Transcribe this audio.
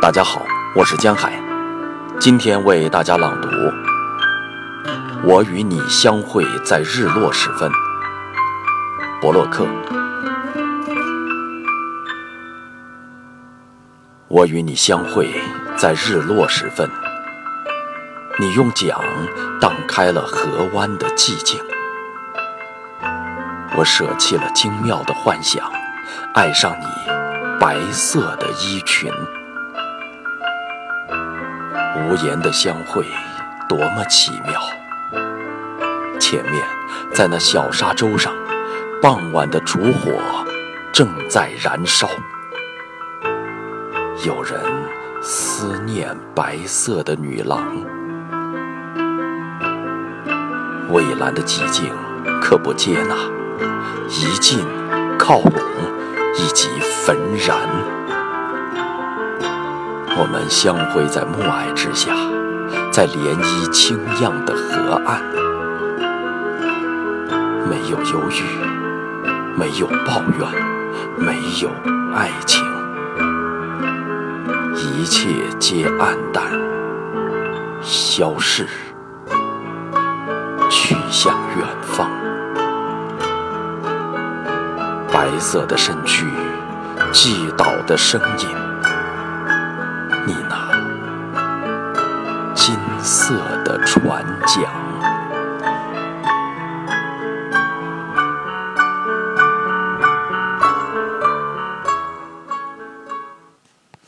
大家好，我是江海，今天为大家朗读《我与你相会在日落时分》。伯洛克。我与你相会在日落时分，你用桨荡开了河湾的寂静，我舍弃了精妙的幻想，爱上你白色的衣裙。无言的相会，多么奇妙！前面，在那小沙洲上，傍晚的烛火正在燃烧。有人思念白色的女郎。蔚蓝的寂静，可不接纳；一近，靠拢，一即焚燃。我们相会在暮霭之下，在涟漪清漾的河岸，没有忧郁，没有抱怨，没有爱情，一切皆黯淡，消逝，去向远方。白色的身躯，祭祷的声音。你那金色的船桨。